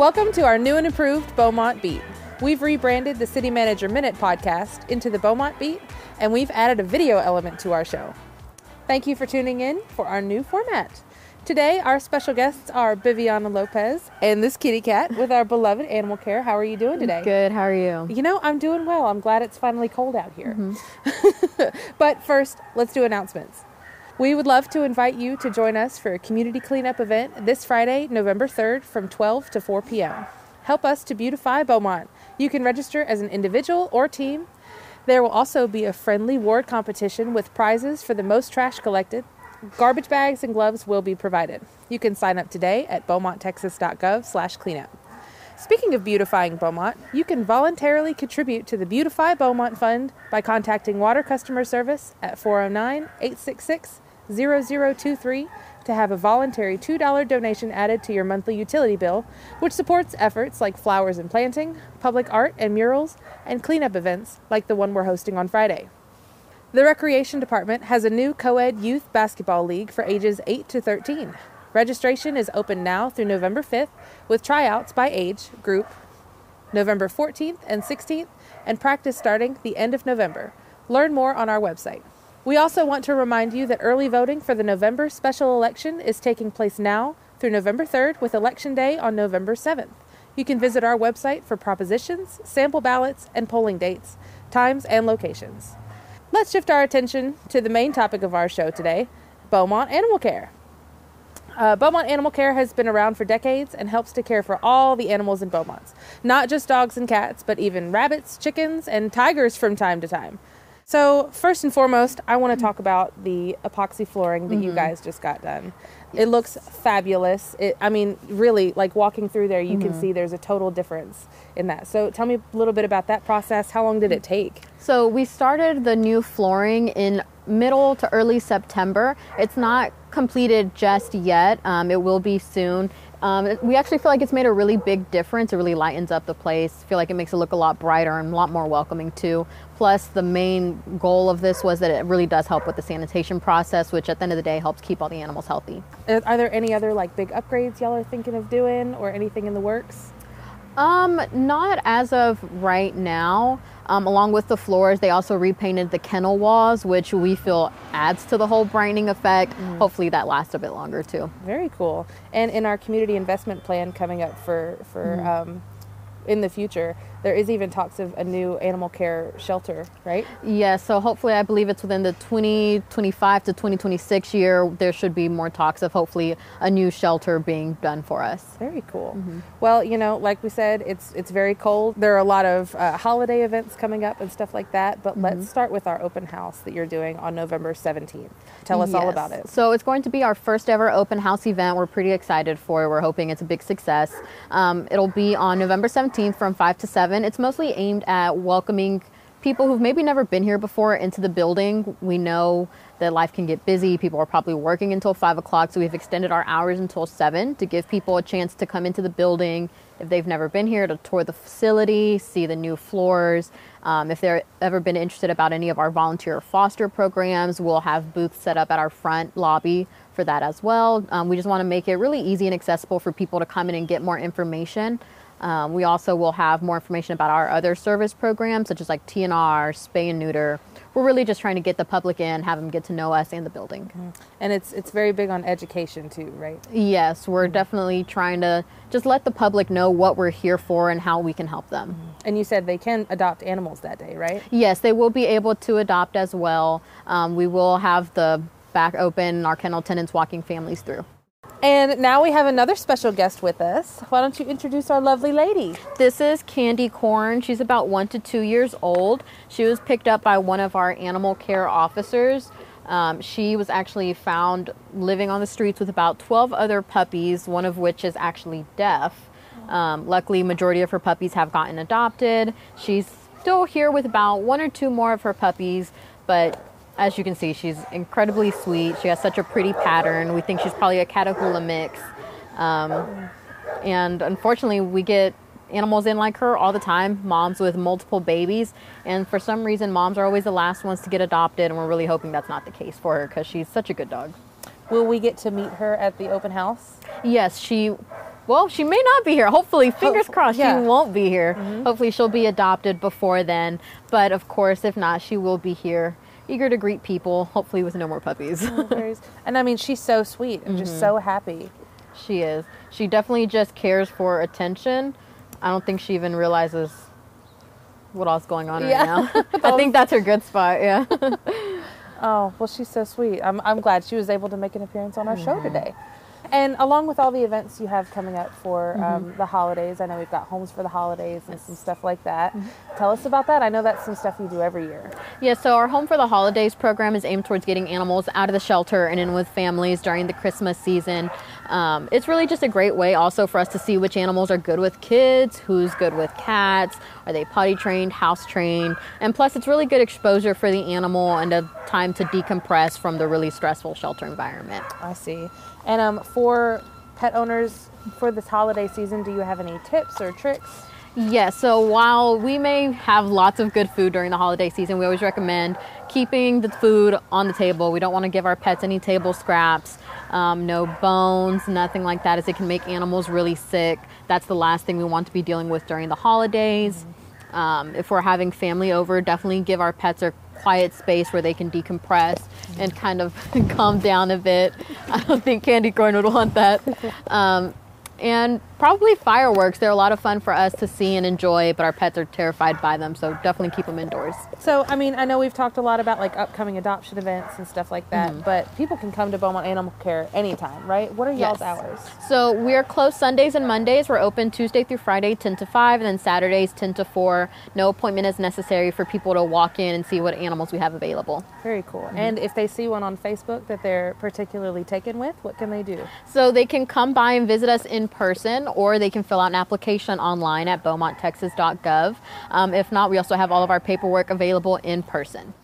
Welcome to our new and improved Beaumont Beat. We've rebranded the City Manager Minute podcast into the Beaumont Beat, and we've added a video element to our show. Thank you for tuning in for our new format. Today, our special guests are Viviana Lopez and this kitty cat with our beloved animal care. How are you doing today? Good. How are you? You know, I'm doing well. I'm glad it's finally cold out here. Mm-hmm. but first, let's do announcements. We would love to invite you to join us for a community cleanup event this Friday, November 3rd from 12 to 4 p.m. Help us to beautify Beaumont. You can register as an individual or team. There will also be a friendly ward competition with prizes for the most trash collected. Garbage bags and gloves will be provided. You can sign up today at beaumonttexas.gov/cleanup. Speaking of beautifying Beaumont, you can voluntarily contribute to the Beautify Beaumont Fund by contacting Water Customer Service at 409 866 0023 to have a voluntary $2 donation added to your monthly utility bill, which supports efforts like flowers and planting, public art and murals, and cleanup events like the one we're hosting on Friday. The Recreation Department has a new co ed youth basketball league for ages 8 to 13. Registration is open now through November 5th with tryouts by age group November 14th and 16th and practice starting the end of November. Learn more on our website. We also want to remind you that early voting for the November special election is taking place now through November 3rd with Election Day on November 7th. You can visit our website for propositions, sample ballots, and polling dates, times, and locations. Let's shift our attention to the main topic of our show today Beaumont Animal Care. Uh, Beaumont Animal Care has been around for decades and helps to care for all the animals in Beaumont. Not just dogs and cats, but even rabbits, chickens, and tigers from time to time. So, first and foremost, I want to talk about the epoxy flooring that mm-hmm. you guys just got done. Yes. It looks fabulous. It, I mean, really, like walking through there, you mm-hmm. can see there's a total difference in that. So, tell me a little bit about that process. How long did it take? So, we started the new flooring in middle to early September. It's not completed just yet, um, it will be soon. Um, we actually feel like it's made a really big difference. It really lightens up the place. feel like it makes it look a lot brighter and a lot more welcoming too. Plus, the main goal of this was that it really does help with the sanitation process, which at the end of the day helps keep all the animals healthy. Are there any other like big upgrades y'all are thinking of doing, or anything in the works? Um, not as of right now. Um, along with the floors, they also repainted the kennel walls, which we feel adds to the whole brightening effect. Mm. Hopefully, that lasts a bit longer too. Very cool. And in our community investment plan coming up for for mm. um, in the future, there is even talks of a new animal care shelter, right? Yeah, so hopefully, I believe it's within the 2025 to 2026 year, there should be more talks of hopefully a new shelter being done for us. Very cool. Mm-hmm. Well, you know, like we said, it's it's very cold. There are a lot of uh, holiday events coming up and stuff like that, but mm-hmm. let's start with our open house that you're doing on November 17th. Tell us yes. all about it. So, it's going to be our first ever open house event. We're pretty excited for it. We're hoping it's a big success. Um, it'll be on November 17th from 5 to 7 7. It's mostly aimed at welcoming people who've maybe never been here before into the building. We know that life can get busy. People are probably working until 5 o'clock, so we've extended our hours until 7 to give people a chance to come into the building if they've never been here to tour the facility, see the new floors. Um, if they've ever been interested about any of our volunteer foster programs, we'll have booths set up at our front lobby for that as well. Um, we just want to make it really easy and accessible for people to come in and get more information. Um, we also will have more information about our other service programs, such as like TNR, spay and neuter. We're really just trying to get the public in, have them get to know us and the building. Mm-hmm. And it's it's very big on education too, right? Yes, we're mm-hmm. definitely trying to just let the public know what we're here for and how we can help them. Mm-hmm. And you said they can adopt animals that day, right? Yes, they will be able to adopt as well. Um, we will have the back open, our kennel tenants walking families through. And now we have another special guest with us. Why don't you introduce our lovely lady? This is Candy Corn. She's about one to two years old. She was picked up by one of our animal care officers. Um, she was actually found living on the streets with about 12 other puppies, one of which is actually deaf. Um, luckily, majority of her puppies have gotten adopted. She's still here with about one or two more of her puppies, but as you can see, she's incredibly sweet. She has such a pretty pattern. We think she's probably a Catahoula mix. Um, and unfortunately, we get animals in like her all the time, moms with multiple babies. And for some reason, moms are always the last ones to get adopted. And we're really hoping that's not the case for her because she's such a good dog. Will we get to meet her at the open house? Yes, she well, she may not be here. Hopefully, fingers crossed, yeah. she won't be here. Hopefully, she'll be adopted before then. But of course, if not, she will be here, eager to greet people. Hopefully, with no more puppies. And I mean, she's so sweet and just so mm-hmm. happy. she is. She definitely just cares for attention. I don't think she even realizes what all's going on Yeah. right now. I think that's her good spot. Yeah. Oh, well, she's so sweet. I'm, I'm glad she was able to make an appearance on our show mm-hmm. today. And along with all the events you have coming up for um, the holidays, I know we've got homes for the holidays and some stuff like that. Tell us about that. I know that's some stuff you do every year. Yeah, so our Home for the Holidays program is aimed towards getting animals out of the shelter and in with families during the Christmas season. Um, it's really just a great way also for us to see which animals are good with kids, who's good with cats, are they potty trained, house trained, and plus it's really good exposure for the animal and a time to decompress from the really stressful shelter environment. I see. And um, for pet owners for this holiday season, do you have any tips or tricks? Yes, so while we may have lots of good food during the holiday season, we always recommend keeping the food on the table. We don't want to give our pets any table scraps, um, no bones, nothing like that, as it can make animals really sick. That's the last thing we want to be dealing with during the holidays. Um, if we're having family over, definitely give our pets a quiet space where they can decompress and kind of calm down a bit. I don't think Candy Corn would want that. Um, and probably fireworks. They're a lot of fun for us to see and enjoy, but our pets are terrified by them, so definitely keep them indoors. So, I mean, I know we've talked a lot about like upcoming adoption events and stuff like that, mm-hmm. but people can come to Beaumont Animal Care anytime, right? What are y'all's Yes. hours? So we're closed Sundays and Mondays. We're open Tuesday through Friday, 10 to 5, and then Saturdays, 10 to 4. No appointment is necessary for people to walk in and see what animals we have available. Very cool. Mm-hmm. And if they see one on Facebook that they're particularly taken with, what can they do? So they can come by and visit us in person, or they can fill out an application online at beaumonttexas.gov. Um, if not, we also have all of our paperwork available in person.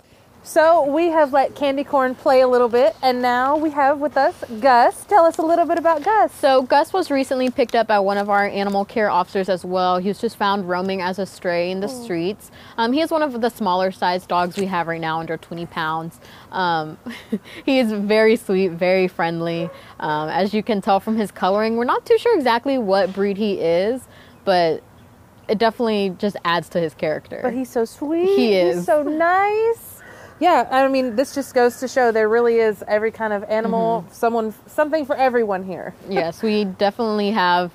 So, we have let Candy Corn play a little bit, and now we have with us Gus. Tell us a little bit about Gus. So Gus was recently picked up by one of our animal care officers as well. He was just found roaming as a stray in the streets. Um, he is one of the smaller sized dogs we have right now, under 20 pounds. Um, he is very sweet, very friendly. Um, as you can tell from his coloring, we're not too sure exactly what breed he is, but it definitely just adds to his character. But he's so sweet. He He's is. so nice. Yeah, I mean, this just goes to show there really is every kind of animal, mm-hmm. someone, something for everyone here. yes, we definitely have.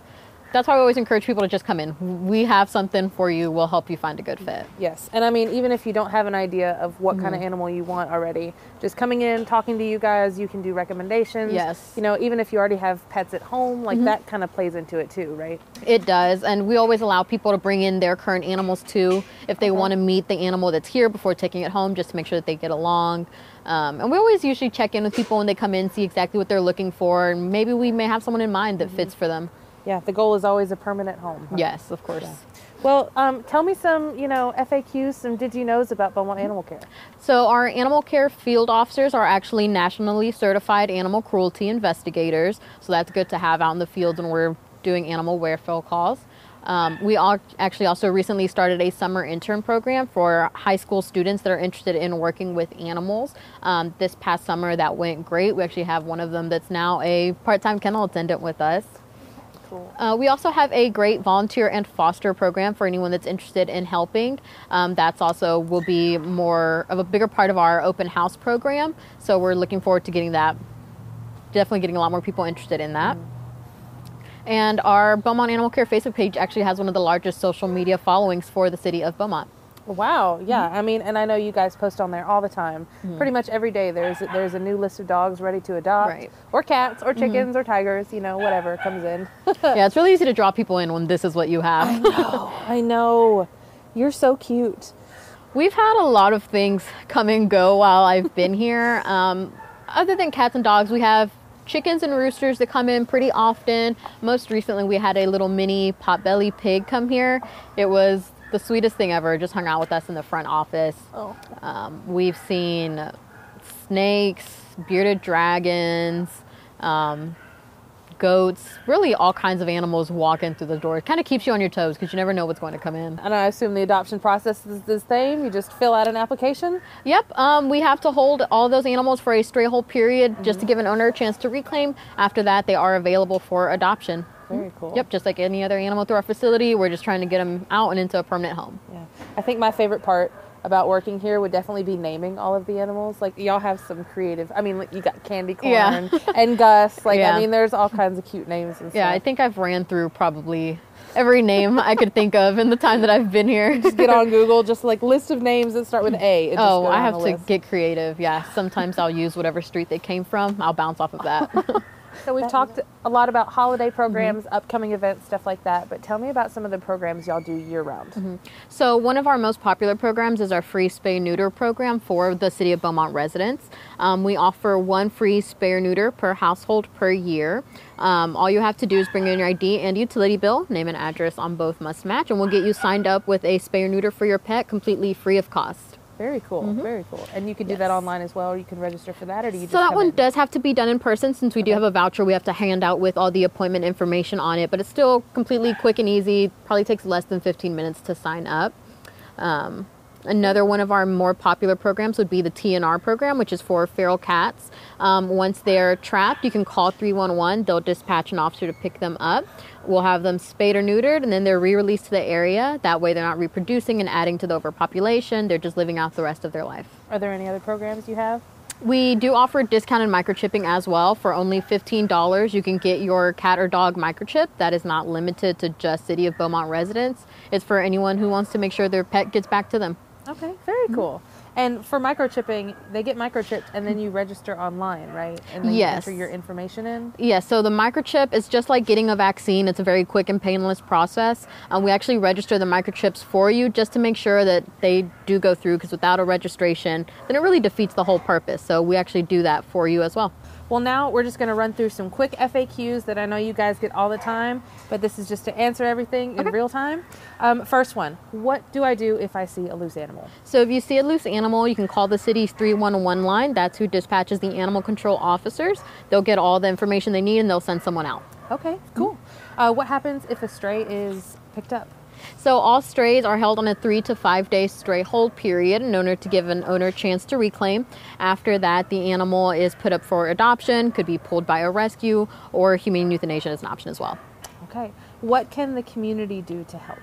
That's why we always encourage people to just come in. We have something for you. We'll help you find a good fit. Yes, and I mean, even if you don't have an idea of what kind Mm-hmm. of animal you want already, just coming in, talking to you guys, you can do recommendations. Yes. Mm-hmm. You know, even if you already have pets at home, like that kind of plays into it too, right? It does, and we always allow people to bring in their current animals too if they want to meet the animal that's here before taking it home, just to make sure that they get along. Um, and we always usually check in with people when they come in, see exactly what they're looking for, and maybe we may have someone in mind that fits for them. Yeah, the goal is always a permanent home. huh? Yes, of course. Well, um, tell me some, you know, FAQs, some did you knows about Beaumont Animal Care. So, our animal care field officers are actually nationally certified animal cruelty investigators. So, that's good to have out in the field when we're doing animal welfare calls. Um, we all actually also recently started a summer intern program for high school students that are interested in working with animals. Um, this past summer, that went great. We actually have one of them that's now a part time kennel attendant with us. Uh, we also have a great volunteer and foster program for anyone that's interested in helping. Um, that's also will be more of a bigger part of our open house program. So we're looking forward to getting that. Definitely getting a lot more people interested in that. And our Beaumont Animal Care Facebook page actually has one of the largest social media followings for the city of Beaumont. Wow, yeah. Mm-hmm. I mean, and I know you guys post on there all the time. Pretty much every day there's there's a new list of dogs ready to adopt, Right. Mm-hmm. or cats, or chickens, or tigers. You know, whatever comes in. yeah, it's really easy to draw people in when this is what you have. I know. You're so cute. We've had a lot of things come and go while I've been here. Um, other than cats and dogs, we have chickens and roosters that come in pretty often. Most recently, we had a little mini potbelly pig come here. It was the sweetest thing ever. Just hung out with us in the front office. Oh, Um, we've seen snakes, bearded dragons, um, goats, really all kinds of animals walking through the door. It kind of keeps you on your toes because you never know what's going to come in. and I assume the adoption process is the same. You just fill out an application. Yep, um, we have to hold all those animals for a stray hold period just to give an owner a chance to reclaim. After that, they are available for adoption. Mm-hmm. Very cool. Yep, just like any other animal through our facility, we're just trying to get them out and into a permanent home. Yeah. I think my favorite part about working here would definitely be naming all of the animals. Like y'all have some creative. I mean, like, you got Candy Corn Yeah. and Gus. Like Yeah. I mean, there's all kinds of cute names and stuff. Yeah, I think I've ran through probably every name I could think of in the time that I've been here. just get on Google, just like list of names that start with A. Oh, I have to list. get creative. Yeah, sometimes I'll use whatever street they came from. I'll bounce off of that. So we've talked a lot about holiday Mm-hmm. programs, upcoming events, stuff like that. But tell me about some of the programs y'all do year round. Mm-hmm. So one of our most popular programs is our free spay neuter program for the city of Beaumont residents. Um, we offer one free spay neuter per household per year. Um, all you have to do is bring in your ID and utility bill, name and address on both must match, and we'll get you signed up with a spay neuter for your pet completely free of cost. Very cool. Very cool. And you can do that Mm-hmm. Online as well, or you can register for that, or do you just So that one in? does have to be done in person since we do have a voucher we have to hand out with all the appointment information on it, but it's still completely quick and easy. Probably takes less than 15 minutes to sign up. Um, another one of our more popular programs would be the TNR program, which is for feral cats. Um, once they're trapped, you can call 311. They'll dispatch an officer to pick them up. We'll have them spayed or neutered, and then they're re-released to the area. That way, they're not reproducing and adding to the overpopulation. They're just living out the rest of their life. Are there any other programs you have? We do offer discounted microchipping as well. For only $15, you can get your cat or dog microchip. That is not limited to just City of Beaumont residents. It's for anyone who wants to make sure their pet gets back to them. Okay, very cool. And for microchipping, they get microchipped and then you register online, right? And then Yes. you enter your information in. Yeah, so the microchip is just like getting a vaccine. It's a very quick and painless process. Um, we actually register the microchips for you just to make sure that they do go through because without a registration, then it really defeats the whole purpose. So we actually do that for you as well. Well, now we're just going to run through some quick FAQs that I know you guys get all the time, but this is just to answer everything in real time. Um, first one What do I do if I see a loose animal? So if you see a loose animal, you can call the city's 311 line. That's who dispatches the animal control officers. They'll get all the information they need and they'll send someone out. Okay, cool. Uh, what happens if a stray is picked up? So all strays are held on a three to five day stray hold period in order to give an owner a chance to reclaim. After that, the animal is put up for adoption, could be pulled by a rescue, or humane euthanasia is an option as well. Okay. What can the community do to help?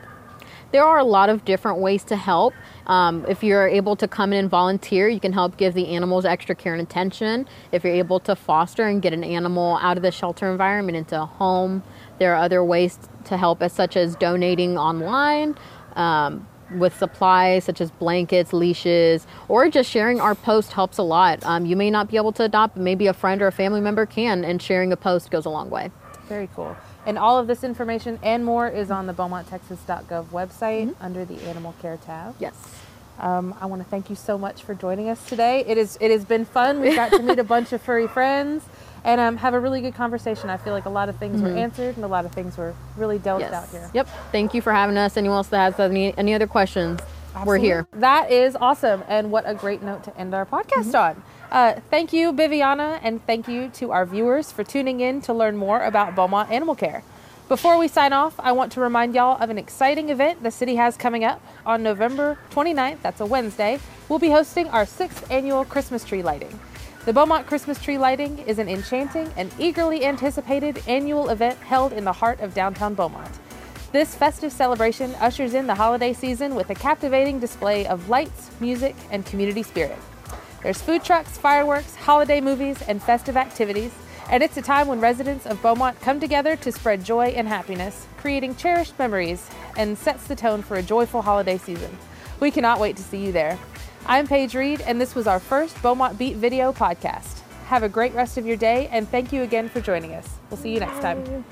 There are a lot of different ways to help. Um, if you're able to come in and volunteer, you can help give the animals extra care and attention. If you're able to foster and get an animal out of the shelter environment into a home, there are other ways to help, as such as donating online. Um, with supplies such as blankets, leashes, or just sharing our post helps a lot. Um, you may not be able to adopt, but maybe a friend or a family member can, and sharing a post goes a long way. Very cool. And all of this information and more is on the BeaumontTexas.gov website under the Animal Care tab. Yes. Um, I want to thank you so much for joining us today. It is it has been fun. We got to meet a bunch of furry friends and um, have a really good conversation. I feel like a lot of things were answered and a lot of things were really dealt Yes. out here. Yep. Thank you for having us. Anyone else that has any, any other questions, we're here. That is awesome, and what a great note to end our podcast on. Uh, thank you, Viviana, and thank you to our viewers for tuning in to learn more about Beaumont Animal Care. Before we sign off, I want to remind y'all of an exciting event the city has coming up on November 29th. That's a Wednesday. We'll be hosting our sixth annual Christmas tree lighting. The Beaumont Christmas tree lighting is an enchanting and eagerly anticipated annual event held in the heart of downtown Beaumont. This festive celebration ushers in the holiday season with a captivating display of lights, music, and community spirit. There's food trucks, fireworks, holiday movies, and festive activities, and it's a time when residents of Beaumont come together to spread joy and happiness, creating cherished memories and sets the tone for a joyful holiday season. We cannot wait to see you there. I'm Paige Reed, and this was our first Beaumont Beat video podcast. Have a great rest of your day, and thank you again for joining us. We'll see you next time.